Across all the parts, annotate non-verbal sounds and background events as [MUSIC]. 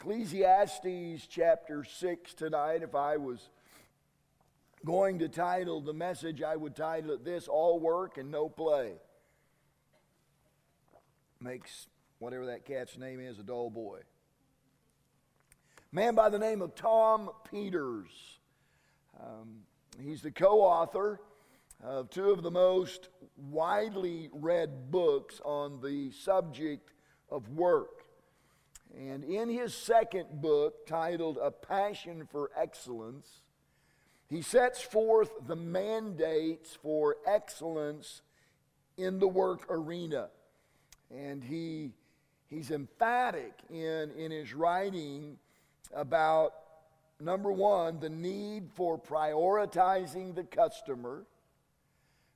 Ecclesiastes chapter 6 tonight. If I was going to title the message, I would title it This All Work and No Play. Makes whatever that cat's name is a dull boy. Man by the name of Tom Peters. Um, he's the co author of two of the most widely read books on the subject of work. And in his second book, titled A Passion for Excellence, he sets forth the mandates for excellence in the work arena. And he, he's emphatic in, in his writing about number one, the need for prioritizing the customer.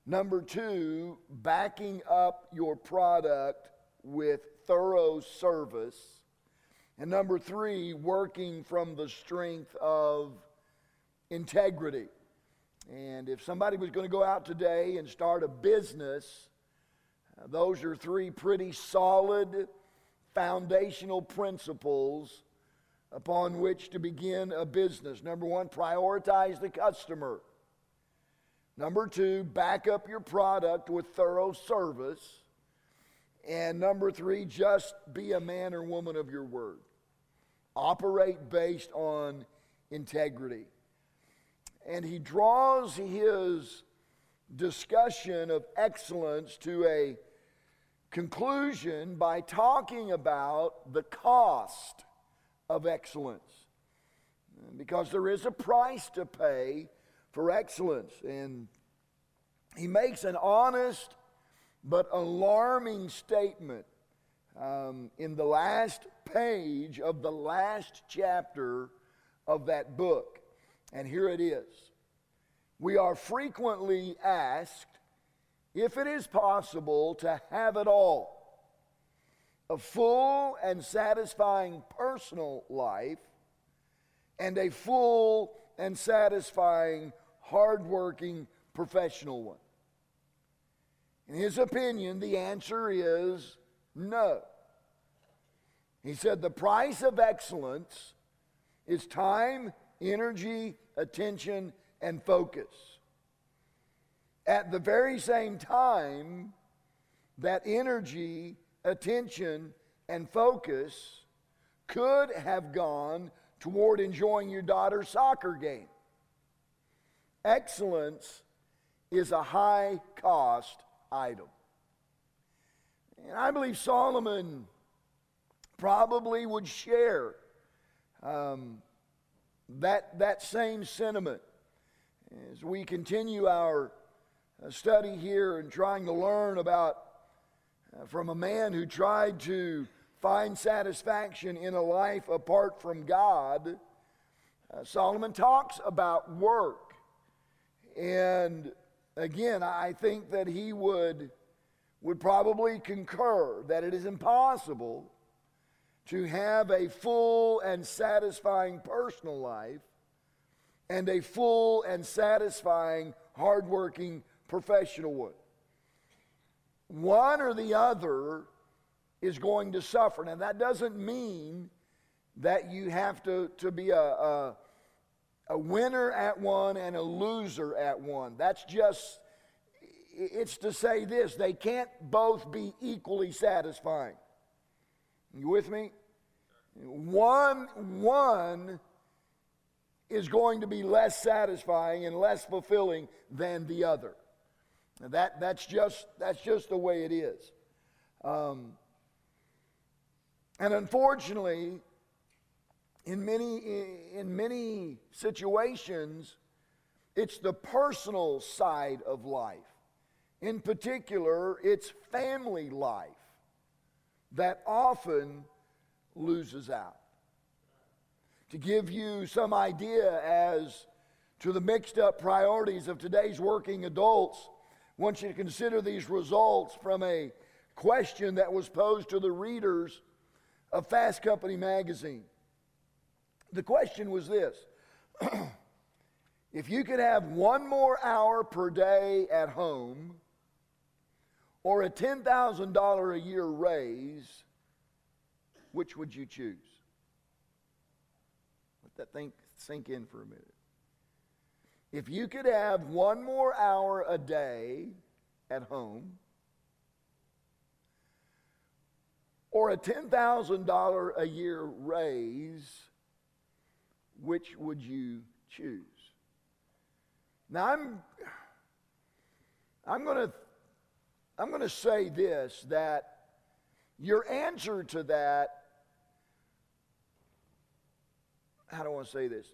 Number two, backing up your product with thorough service. And number three, working from the strength of integrity. And if somebody was going to go out today and start a business, uh, those are three pretty solid foundational principles upon which to begin a business. Number one, prioritize the customer. Number two, back up your product with thorough service. And number three, just be a man or woman of your word. Operate based on integrity. And he draws his discussion of excellence to a conclusion by talking about the cost of excellence. Because there is a price to pay for excellence. And he makes an honest but alarming statement um, in the last page of the last chapter of that book. And here it is. We are frequently asked if it is possible to have it all a full and satisfying personal life and a full and satisfying, hardworking professional one. In his opinion, the answer is no. He said the price of excellence is time, energy, attention, and focus. At the very same time, that energy, attention, and focus could have gone toward enjoying your daughter's soccer game. Excellence is a high cost item. And I believe Solomon probably would share um, that, that same sentiment as we continue our uh, study here and trying to learn about uh, from a man who tried to find satisfaction in a life apart from God. Uh, Solomon talks about work. And again, I think that he would, would probably concur that it is impossible to have a full and satisfying personal life and a full and satisfying, hardworking professional one. One or the other is going to suffer. Now, that doesn't mean that you have to, to be a, a a winner at one and a loser at one. That's just, it's to say this they can't both be equally satisfying. You with me? One, one is going to be less satisfying and less fulfilling than the other. That, that's, just, that's just the way it is. Um, and unfortunately, in many, in many situations, it's the personal side of life. In particular, it's family life that often loses out. To give you some idea as to the mixed up priorities of today's working adults, I want you to consider these results from a question that was posed to the readers of Fast Company magazine. The question was this [CLEARS THROAT] If you could have one more hour per day at home or a $10,000 a year raise, which would you choose? Let that think, sink in for a minute. If you could have one more hour a day at home, or a $10,000 a year raise, which would you choose? Now I'm I'm going to I'm going to say this that your answer to that how do I want to say this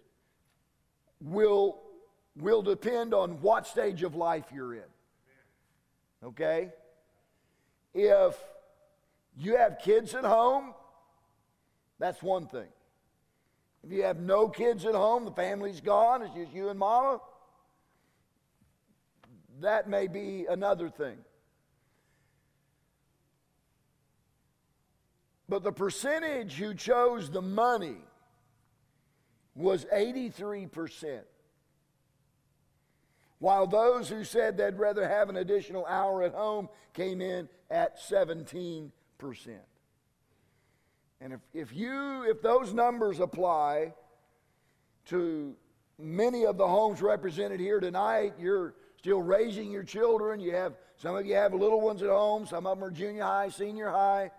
will will depend on what stage of life you're in. Okay? If you have kids at home, that's one thing. If you have no kids at home, the family's gone, it's just you and mama, that may be another thing. But the percentage who chose the money was 83%. While those who said they'd rather have an additional hour at home came in at 17%. And if, if you if those numbers apply to many of the homes represented here tonight, you're still raising your children. You have some of you have little ones at home, some of them are junior high, senior high.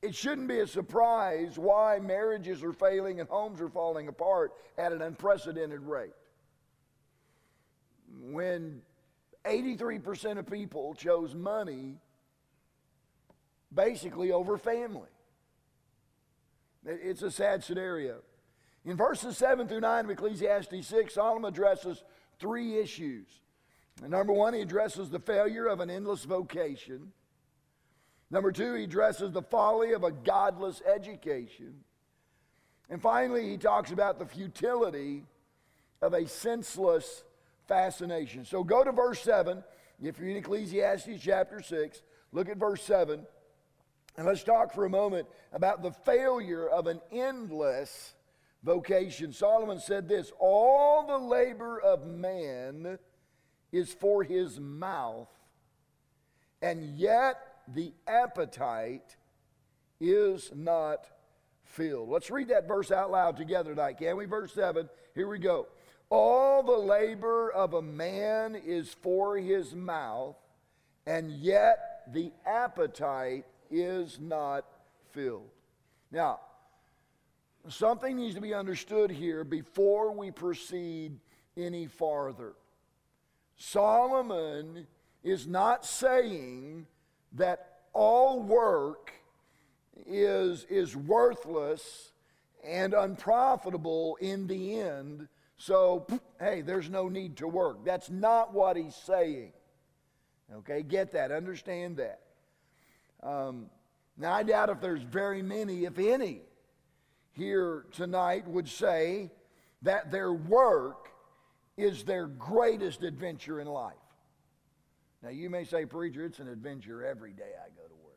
It shouldn't be a surprise why marriages are failing and homes are falling apart at an unprecedented rate. When 83% of people chose money basically over family. It's a sad scenario. In verses 7 through 9 of Ecclesiastes 6, Solomon addresses three issues. number one, he addresses the failure of an endless vocation. Number two, he addresses the folly of a godless education. And finally, he talks about the futility of a senseless fascination. So go to verse 7. If you're in Ecclesiastes chapter 6, look at verse 7. And let's talk for a moment about the failure of an endless vocation. Solomon said this All the labor of man is for his mouth, and yet the appetite is not filled. Let's read that verse out loud together tonight, can we? Verse 7. Here we go. All the labor of a man is for his mouth, and yet the appetite is not filled. Now, something needs to be understood here before we proceed any farther. Solomon is not saying that all work is, is worthless and unprofitable in the end, so hey, there's no need to work. That's not what he's saying. Okay, get that, understand that. Um, now, I doubt if there's very many, if any, here tonight would say that their work is their greatest adventure in life. Now, you may say, Preacher, it's an adventure every day I go to work.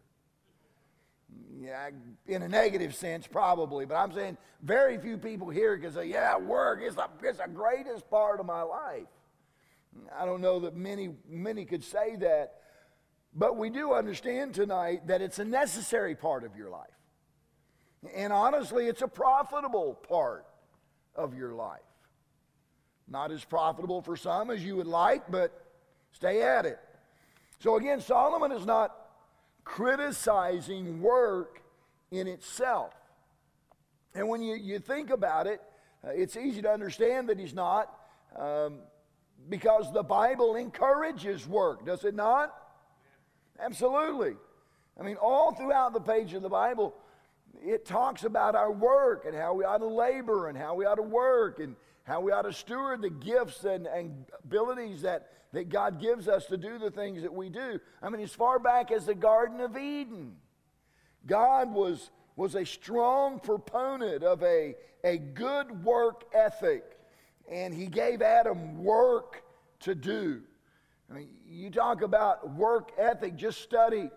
Yeah, in a negative sense, probably, but I'm saying very few people here can say, Yeah, work is the, it's the greatest part of my life. I don't know that many, many could say that. But we do understand tonight that it's a necessary part of your life. And honestly, it's a profitable part of your life. Not as profitable for some as you would like, but stay at it. So again, Solomon is not criticizing work in itself. And when you, you think about it, uh, it's easy to understand that he's not, um, because the Bible encourages work, does it not? Absolutely. I mean, all throughout the page of the Bible, it talks about our work and how we ought to labor and how we ought to work and how we ought to steward the gifts and, and abilities that, that God gives us to do the things that we do. I mean, as far back as the Garden of Eden, God was, was a strong proponent of a, a good work ethic, and He gave Adam work to do. I mean, you talk about work ethic, just study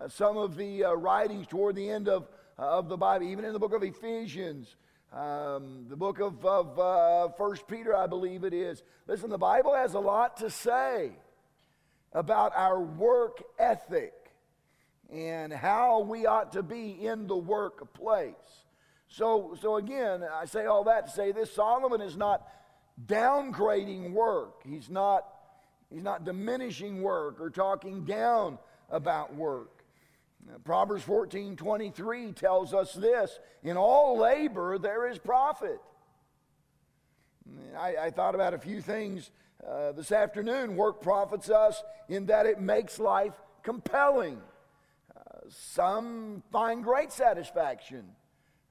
uh, some of the uh, writings toward the end of, uh, of the Bible, even in the book of Ephesians, um, the book of, of uh, First Peter, I believe it is. Listen, the Bible has a lot to say about our work ethic and how we ought to be in the workplace. So, so again, I say all that to say this Solomon is not downgrading work. He's not, he's not diminishing work or talking down about work. Proverbs 14 23 tells us this In all labor there is profit. I, I thought about a few things uh, this afternoon. Work profits us in that it makes life compelling. Uh, some find great satisfaction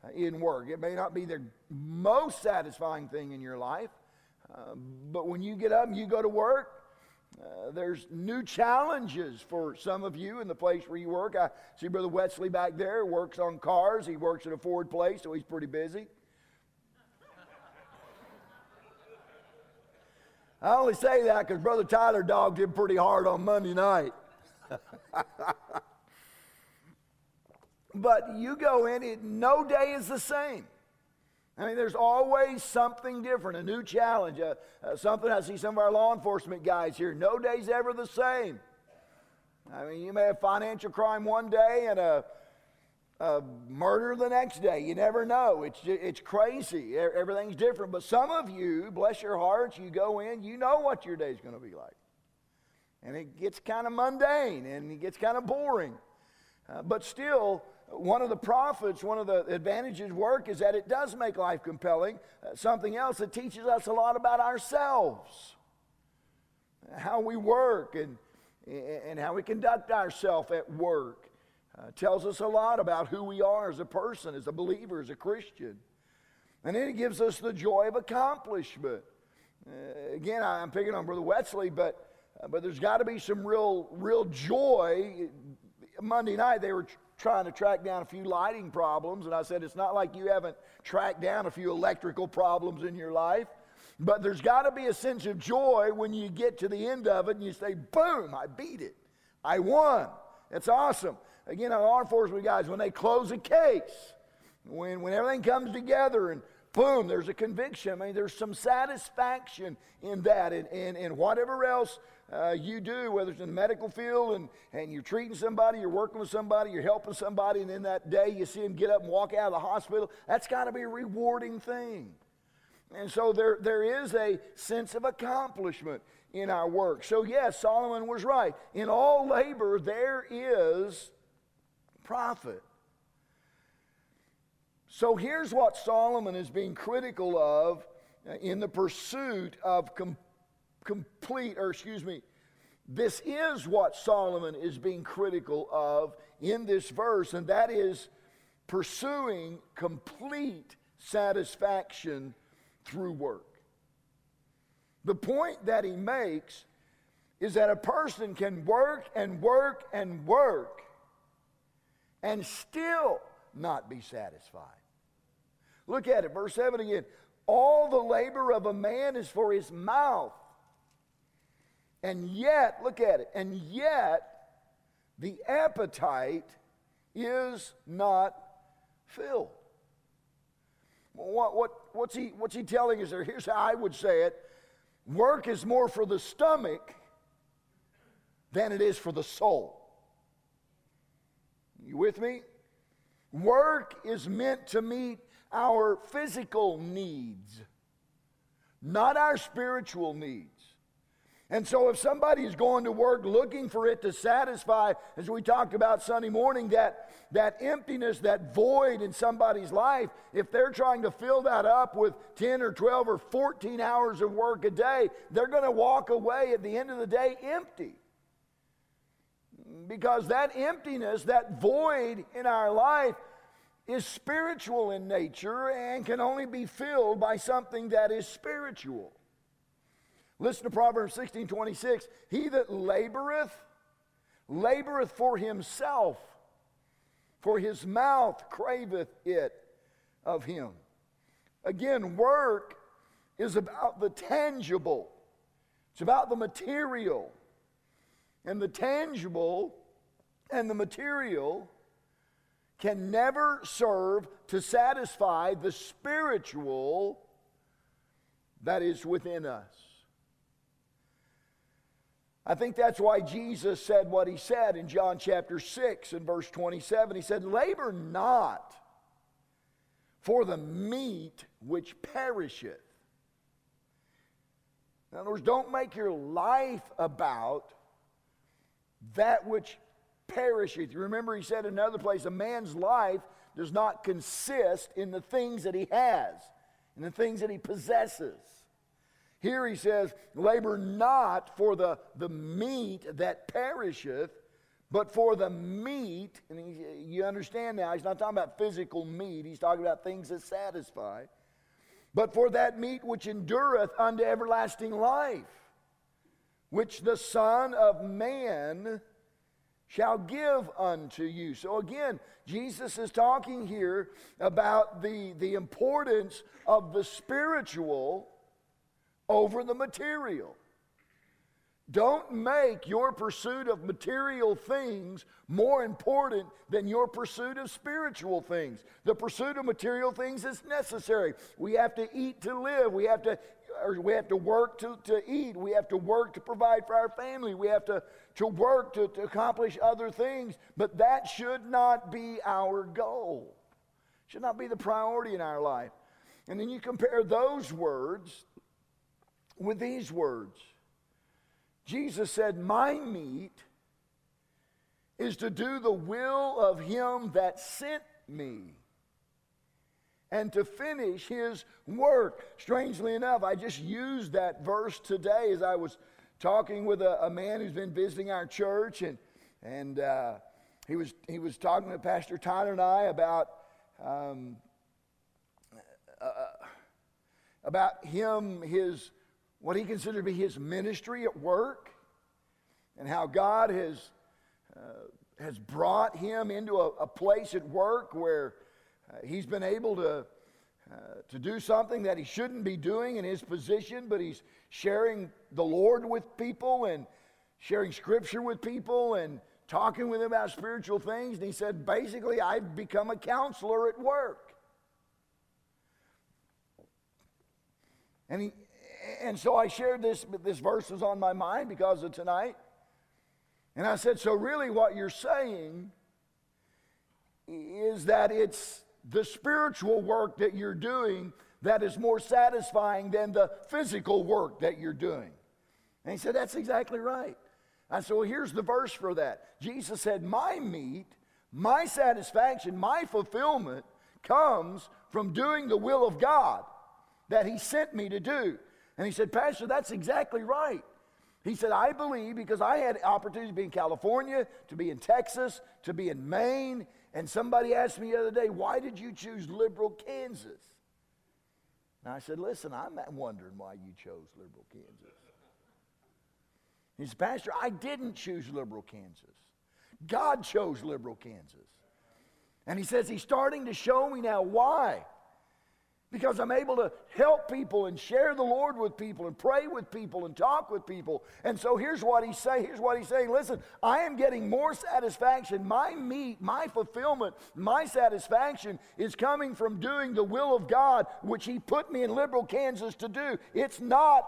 uh, in work. It may not be the most satisfying thing in your life, uh, but when you get up and you go to work, uh, there's new challenges for some of you in the place where you work. I see Brother Wesley back there works on cars. He works at a Ford place, so he's pretty busy. I only say that because Brother Tyler dogged him pretty hard on Monday night. [LAUGHS] but you go in, it, no day is the same. I mean, there's always something different, a new challenge, uh, uh, something. I see some of our law enforcement guys here. No day's ever the same. I mean, you may have financial crime one day and a, a murder the next day. You never know. It's, it's crazy. Everything's different. But some of you, bless your hearts, you go in, you know what your day's going to be like. And it gets kind of mundane and it gets kind of boring. Uh, but still, one of the profits, one of the advantages work is that it does make life compelling. Uh, something else that teaches us a lot about ourselves, how we work and, and how we conduct ourselves at work. Uh, tells us a lot about who we are as a person, as a believer, as a Christian. And then it gives us the joy of accomplishment. Uh, again, I'm picking on Brother Wesley, but, uh, but there's got to be some real, real joy. Monday night, they were trying to track down a few lighting problems, and I said, It's not like you haven't tracked down a few electrical problems in your life, but there's got to be a sense of joy when you get to the end of it and you say, Boom, I beat it. I won. It's awesome. Again, our law enforcement guys, when they close a case, when, when everything comes together and boom, there's a conviction. I mean, there's some satisfaction in that. And, and, and whatever else uh, you do, whether it's in the medical field and, and you're treating somebody, you're working with somebody, you're helping somebody, and in that day you see them get up and walk out of the hospital, that's got to be a rewarding thing. And so there, there is a sense of accomplishment in our work. So, yes, Solomon was right. In all labor, there is profit. So, here's what Solomon is being critical of uh, in the pursuit of com- complete, or excuse me, this is what Solomon is being critical of in this verse, and that is pursuing complete satisfaction through work. The point that he makes is that a person can work and work and work and still not be satisfied. Look at it, verse 7 again. All the labor of a man is for his mouth and yet, look at it, and yet the appetite is not filled. What, what, what's, he, what's he telling us there? Here's how I would say it work is more for the stomach than it is for the soul. You with me? Work is meant to meet our physical needs, not our spiritual needs. And so, if somebody is going to work looking for it to satisfy, as we talked about Sunday morning, that, that emptiness, that void in somebody's life, if they're trying to fill that up with 10 or 12 or 14 hours of work a day, they're going to walk away at the end of the day empty. Because that emptiness, that void in our life, is spiritual in nature and can only be filled by something that is spiritual. Listen to Proverbs 16 26. He that laboreth, laboreth for himself, for his mouth craveth it of him. Again, work is about the tangible, it's about the material. And the tangible and the material can never serve to satisfy the spiritual that is within us. I think that's why Jesus said what he said in John chapter 6 and verse 27. He said, Labor not for the meat which perisheth. In other words, don't make your life about that which perisheth. Remember he said in another place, a man's life does not consist in the things that he has, in the things that he possesses. Here he says, labor not for the, the meat that perisheth, but for the meat, and he, you understand now, he's not talking about physical meat, he's talking about things that satisfy, but for that meat which endureth unto everlasting life, which the Son of Man shall give unto you. So again, Jesus is talking here about the, the importance of the spiritual over the material. Don't make your pursuit of material things more important than your pursuit of spiritual things. The pursuit of material things is necessary. We have to eat to live. We have to we have to work to, to eat. We have to work to provide for our family. We have to, to work to, to accomplish other things. But that should not be our goal. Should not be the priority in our life. And then you compare those words with these words. Jesus said, My meat is to do the will of him that sent me and to finish his work. Strangely enough, I just used that verse today as I was talking with a, a man who's been visiting our church, and, and uh, he, was, he was talking to Pastor Tyler and I about. Um, uh, uh about him, his what he considered to be his ministry at work, and how God has, uh, has brought him into a, a, place at work where uh, he's been able to, to do something that he shouldn't be doing in his position, but he's sharing the Lord with people and sharing scripture with people and talking with them about spiritual things. And he said, basically, I've become a counselor at work. And he, and so I shared this, this verse was on my mind because of tonight. And I said, So really, what you're saying is that it's the spiritual work that you're doing that is more satisfying than the physical work that you're doing. And he said, That's exactly right. I said, Well, here's the verse for that. Jesus said, My meat, my satisfaction, my fulfillment comes from doing the will of God that He sent me to do. And he said, Pastor, that's exactly right. He said, I believe because I had opportunities to be in California, to be in Texas, to be in Maine. And somebody asked me the other day, why did you choose Liberal Kansas? And I said, listen, I'm wondering why you chose Liberal Kansas. He said, Pastor, I didn't choose Liberal Kansas. God chose liberal Kansas. And he says, he's starting to show me now why because I'm able to help people and share the Lord with people and pray with people and talk with people. And so here's what he's saying. Here's what he's saying. Listen, I am getting more satisfaction. My meat, my fulfillment, my satisfaction is coming from doing the will of God, which he put me in Liberal Kansas to do. It's not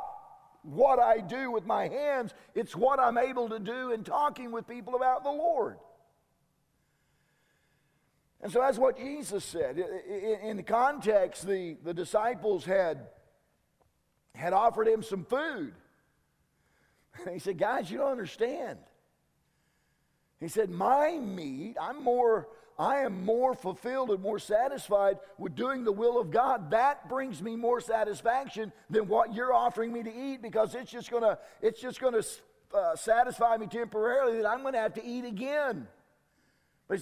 what I do with my hands, it's what I'm able to do in talking with people about the Lord. And so that's what Jesus said. In the context, the, the disciples had, had offered him some food. And [LAUGHS] he said, Guys, you don't understand. He said, My meat, I'm more, I am more fulfilled and more satisfied with doing the will of God. That brings me more satisfaction than what you're offering me to eat because it's just gonna, it's just gonna uh, satisfy me temporarily that I'm gonna have to eat again.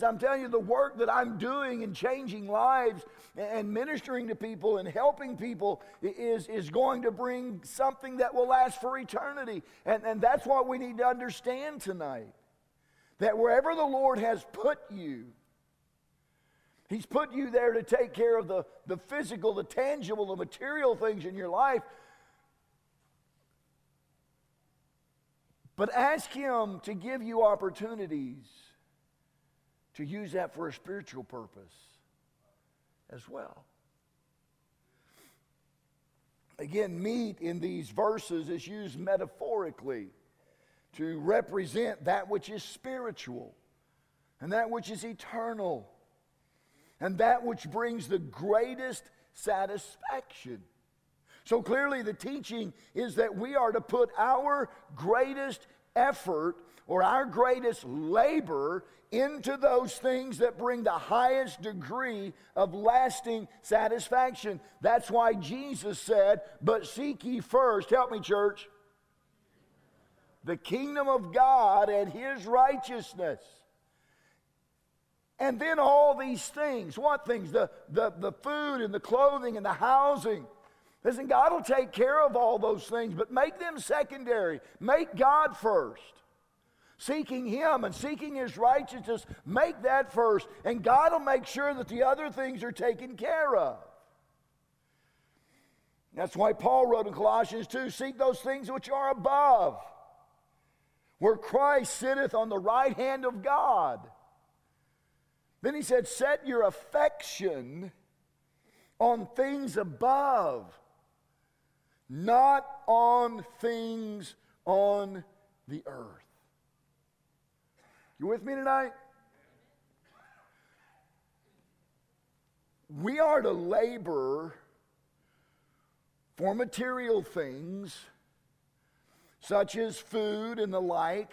I'm telling you, the work that I'm doing and changing lives and ministering to people and helping people is, is going to bring something that will last for eternity. And, and that's what we need to understand tonight. That wherever the Lord has put you, He's put you there to take care of the, the physical, the tangible, the material things in your life. But ask Him to give you opportunities to use that for a spiritual purpose as well. Again, meat in these verses is used metaphorically to represent that which is spiritual and that which is eternal. and that which brings the greatest satisfaction. So clearly, the teaching is that we are to put our greatest effort or our greatest labor into those things that bring the highest degree of lasting satisfaction. That's why Jesus said, But seek ye first, help me, church, the kingdom of God and his righteousness. And then all these things. What things? The, the, the food and the clothing and the housing. Listen, God will take care of all those things, but make them secondary. Make God first. Seeking Him and seeking His righteousness, make that first. And God will make sure that the other things are taken care of. That's why Paul wrote in Colossians 2 Seek those things which are above, where Christ sitteth on the right hand of God. Then he said, Set your affection on things above, not on things on the earth. You with me tonight? We are to labor for material things such as food and the like,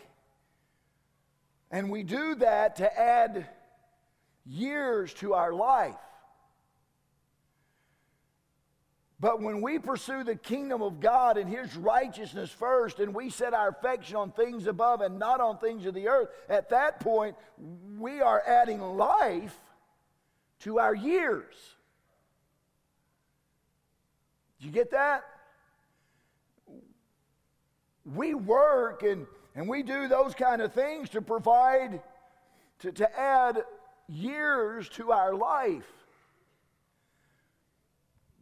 and we do that to add years to our life. But when we pursue the kingdom of God and His righteousness first, and we set our affection on things above and not on things of the earth, at that point, we are adding life to our years. Did you get that? We work and, and we do those kind of things to provide, to, to add years to our life.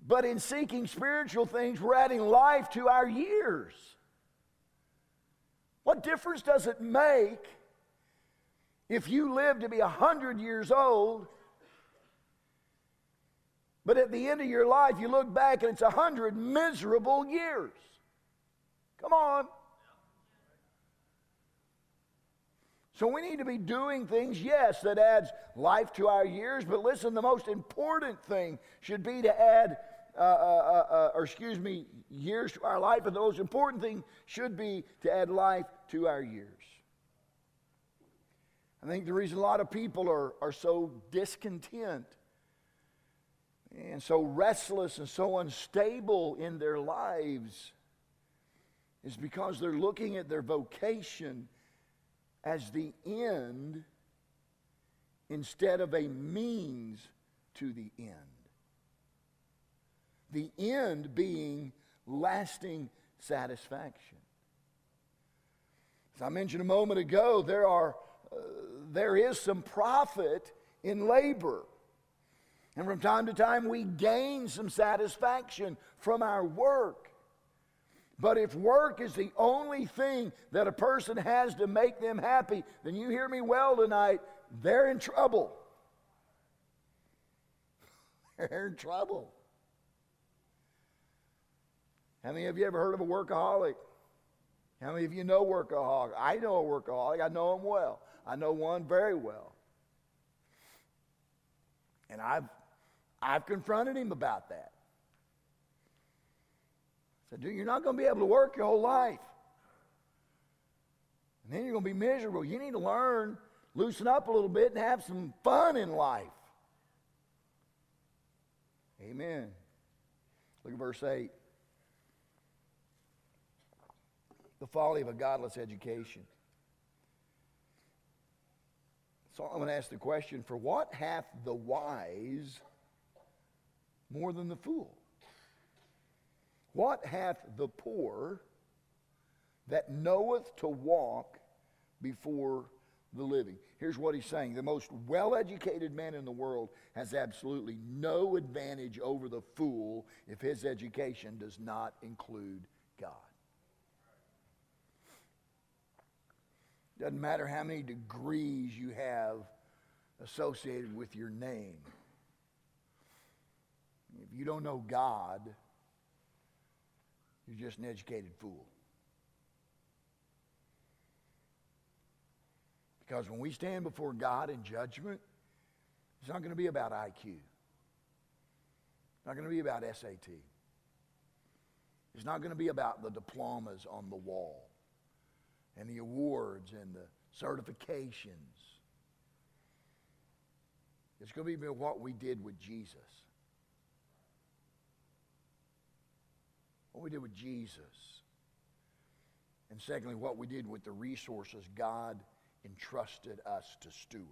But in seeking spiritual things, we're adding life to our years. What difference does it make if you live to be 100 years old, but at the end of your life you look back and it's 100 miserable years? Come on. So we need to be doing things, yes, that adds life to our years, but listen, the most important thing should be to add, uh, uh, uh, uh, or excuse me, years to our life, and the most important thing should be to add life to our years. I think the reason a lot of people are, are so discontent and so restless and so unstable in their lives is because they're looking at their vocation as the end instead of a means to the end. The end being lasting satisfaction. As I mentioned a moment ago, there, are, uh, there is some profit in labor. And from time to time, we gain some satisfaction from our work. But if work is the only thing that a person has to make them happy, then you hear me well tonight, they're in trouble. [LAUGHS] they're in trouble. How many of you ever heard of a workaholic? How many of you know workaholic? I know a workaholic. I know him well. I know one very well. And I've, I've confronted him about that I said, dude, you're not going to be able to work your whole life. And then you're going to be miserable. You need to learn, loosen up a little bit, and have some fun in life. Amen. Look at verse 8. The folly of a godless education. So I'm going to ask the question for what hath the wise more than the fool? What hath the poor that knoweth to walk before the living? Here's what he's saying the most well educated man in the world has absolutely no advantage over the fool if his education does not include God. Doesn't matter how many degrees you have associated with your name. If you don't know God, you're just an educated fool. Because when we stand before God in judgment, It's not going to be about IQ. It's not going to be about SAT. It's not going to be about the diplomas on the wall and the awards and the certifications. It's going to be what we did with Jesus. What we did with Jesus. And secondly, what we did with the resources God entrusted us to steward.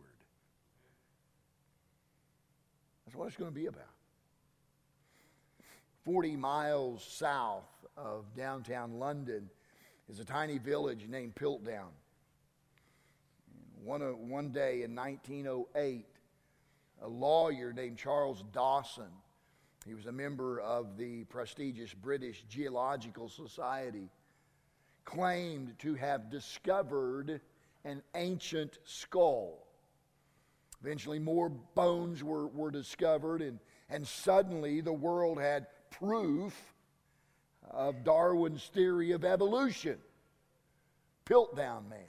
That's what it's going to be about. 40 miles south of downtown London is a tiny village named Piltdown. One, uh, one day in 1908, a lawyer named Charles Dawson, he was a member of the prestigious British Geological Society, claimed to have discovered an ancient skull. Eventually, more bones were, were discovered, and, and suddenly the world had proof of Darwin's theory of evolution. Piltdown man.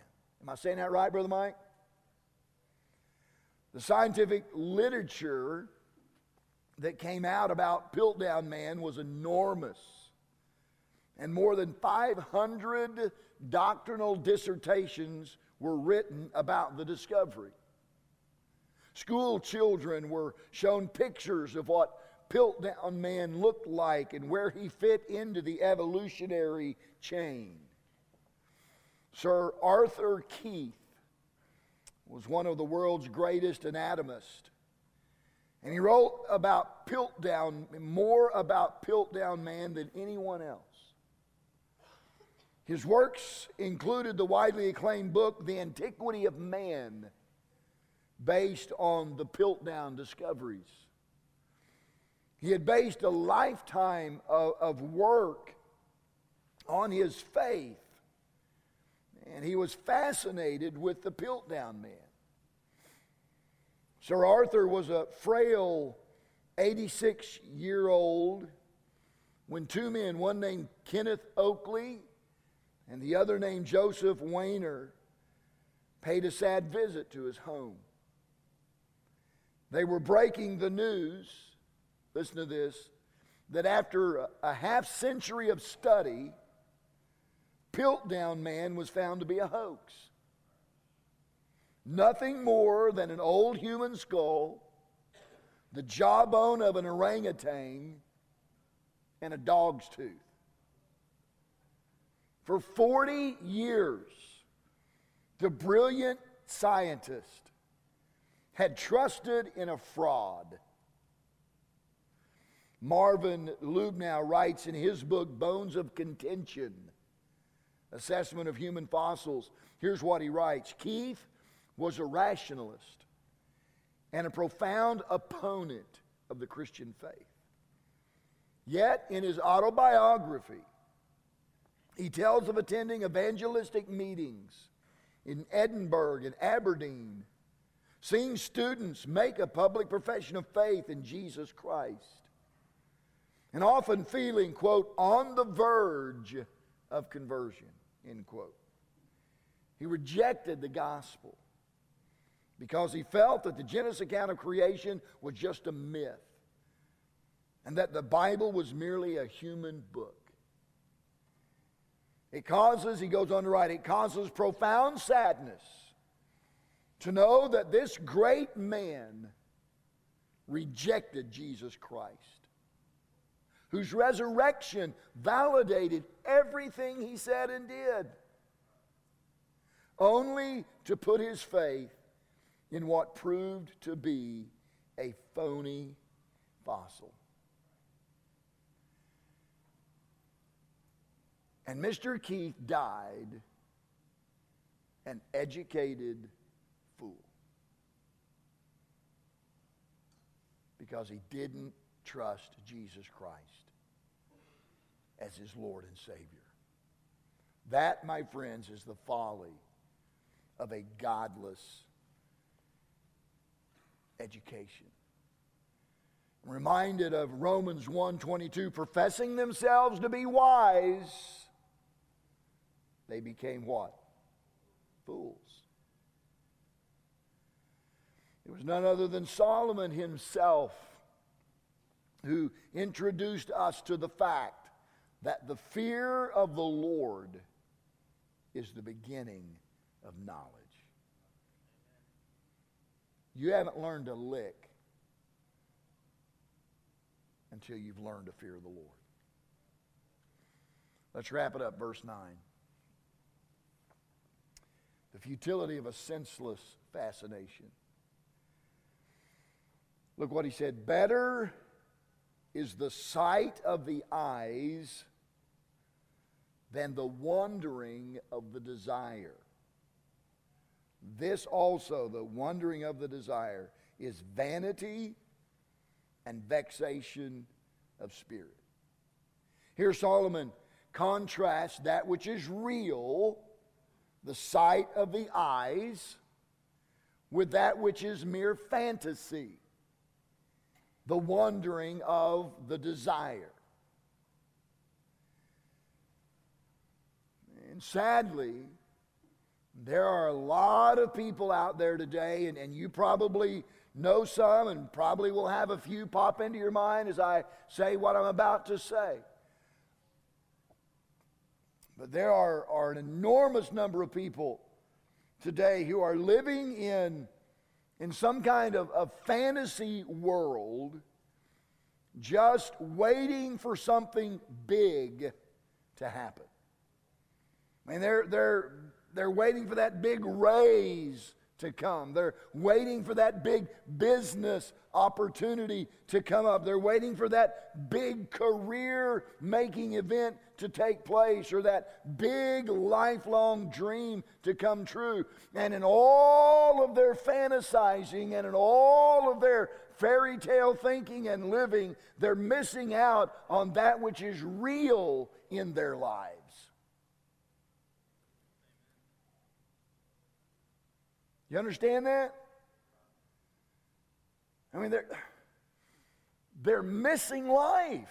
Am I saying that right, Brother Mike? The scientific literature that came out about Piltdown man was enormous. And more than 500 doctrinal dissertations were written about the discovery. School children were shown pictures of what Piltdown man looked like and where he fit into the evolutionary chain. Sir Arthur Keith was one of the world's greatest anatomists. And he wrote about Piltdown, more about Piltdown man than anyone else. His works included the widely acclaimed book, The Antiquity of Man based on the Piltdown discoveries. He had based a lifetime of, of work on his faith, and he was fascinated with the Piltdown man. Sir Arthur was a frail 86 year old when two men, one named Kenneth Oakley and the other named Joseph Weiner, paid a sad visit to his home. They were breaking the news, listen to this, that after a half century of study, Piltdown Man was found to be a hoax. Nothing more than an old human skull, the jawbone of an orangutan, and a dog's tooth. For 40 years, the brilliant scientist had trusted in a fraud. Marvin Lubenow writes in his book, Bones of Contention Assessment of Human Fossils. Here's what he writes Keith was a rationalist and a profound opponent of the Christian faith. Yet, in his autobiography, he tells of attending evangelistic meetings in Edinburgh and Aberdeen seeing students make a public profession of faith in Jesus Christ, and often feeling, quote, on the verge of conversion, end quote. He rejected the gospel because he felt that the Genesis account of creation was just a myth and that the Bible was merely a human book. It causes, he goes on to write, it causes profound sadness to know that this great man rejected Jesus Christ, whose resurrection validated everything he said and did, only to put his faith in what proved to be a phony fossil. And Mr. Keith died an educated fool. Because he didn't trust Jesus Christ as his Lord and Savior. That, my friends, is the folly of a godless education. I'm reminded of Romans 1:22 professing themselves to be wise they became what? Fools. It was none other than Solomon himself who introduced us to the fact that the fear of the Lord is the beginning of knowledge. You haven't learned a lick until you've learned to fear the Lord. Let's wrap it up, verse 9. The futility of a senseless fascination. Look what he said. Better is the sight of the eyes than the wandering of the desire. This also, the wandering of the desire, is vanity and vexation of spirit. Here, Solomon contrasts that which is real, the sight of the eyes, with that which is mere fantasy the wandering of the desire. And sadly, there are a lot of people out there today, and, and you probably know some and probably will have a few pop into your mind as I say what I'm about to say. But there are, are an enormous number of people today who are living in in some kind of, of fantasy world, just waiting for something big to happen. I mean, they're, they're, they're waiting for that big raise to come. They're waiting for that big business opportunity to come up. They're waiting for that big career making event to take place or that big lifelong dream to come true. And in all of their fantasizing and in all of their fairy tale thinking and living, they're missing out on that which is real in their lives. You understand that? I mean, they're, they're missing life.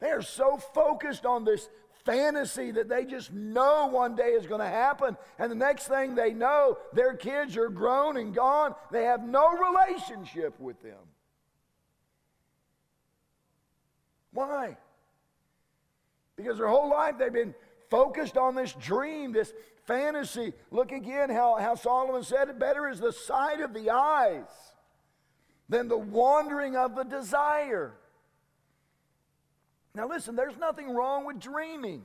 They are so focused on this fantasy that they just know one day is going to happen. And the next thing they know, their kids are grown and gone. They have no relationship with them. Why? Because their whole life they've been focused on this dream, this fantasy. Look again how, how Solomon said it better is the sight of the eyes than the wandering of the desire. Now, listen, there's nothing wrong with dreaming.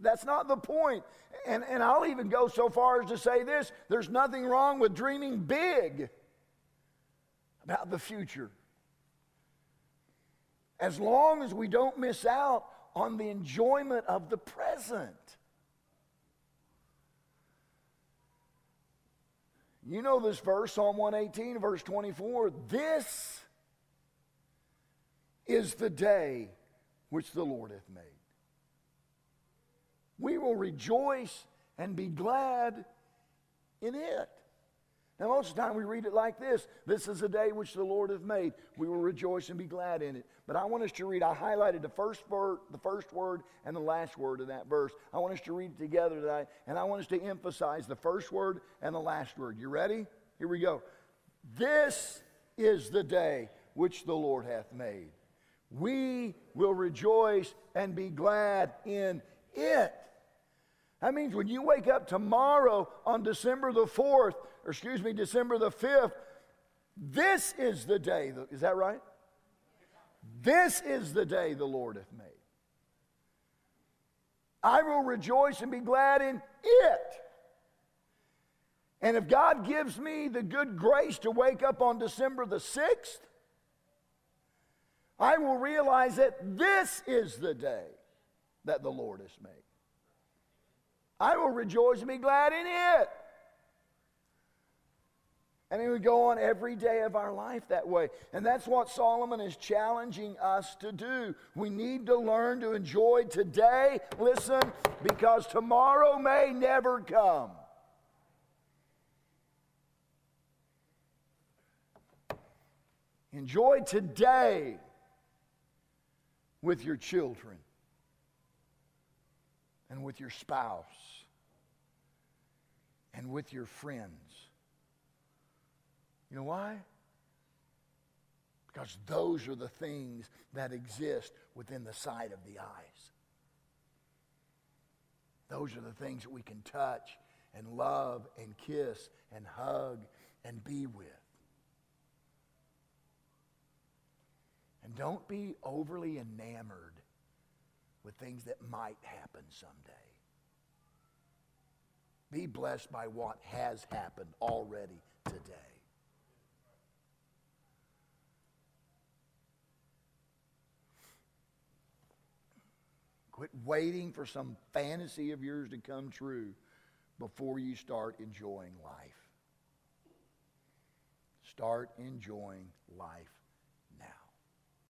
That's not the point. And, and I'll even go so far as to say this there's nothing wrong with dreaming big about the future. As long as we don't miss out on the enjoyment of the present. You know this verse, Psalm 118, verse 24. This is the day which the Lord hath made. We will rejoice and be glad in it. Now, most of the time we read it like this This is a day which the Lord hath made. We will rejoice and be glad in it. But I want us to read, I highlighted the first word, the first word and the last word of that verse. I want us to read it together tonight, and I want us to emphasize the first word and the last word. You ready? Here we go. This is the day which the Lord hath made. We will rejoice and be glad in it. That means when you wake up tomorrow on December the 4th, or excuse me, December the 5th, this is the day. Is that right? This is the day the Lord hath made. I will rejoice and be glad in it. And if God gives me the good grace to wake up on December the 6th, I will realize that this is the day that the Lord has made. I will rejoice and be glad in it. And we go on every day of our life that way. And that's what Solomon is challenging us to do. We need to learn to enjoy today, listen, because tomorrow may never come. Enjoy today with your children and with your spouse and with your friends You know why? Because those are the things that exist within the sight of the eyes. Those are the things that we can touch and love and kiss and hug and be with. And don't be overly enamored with things that might happen someday. Be blessed by what has happened already today. Quit waiting for some fantasy of yours to come true before you start enjoying life. Start enjoying life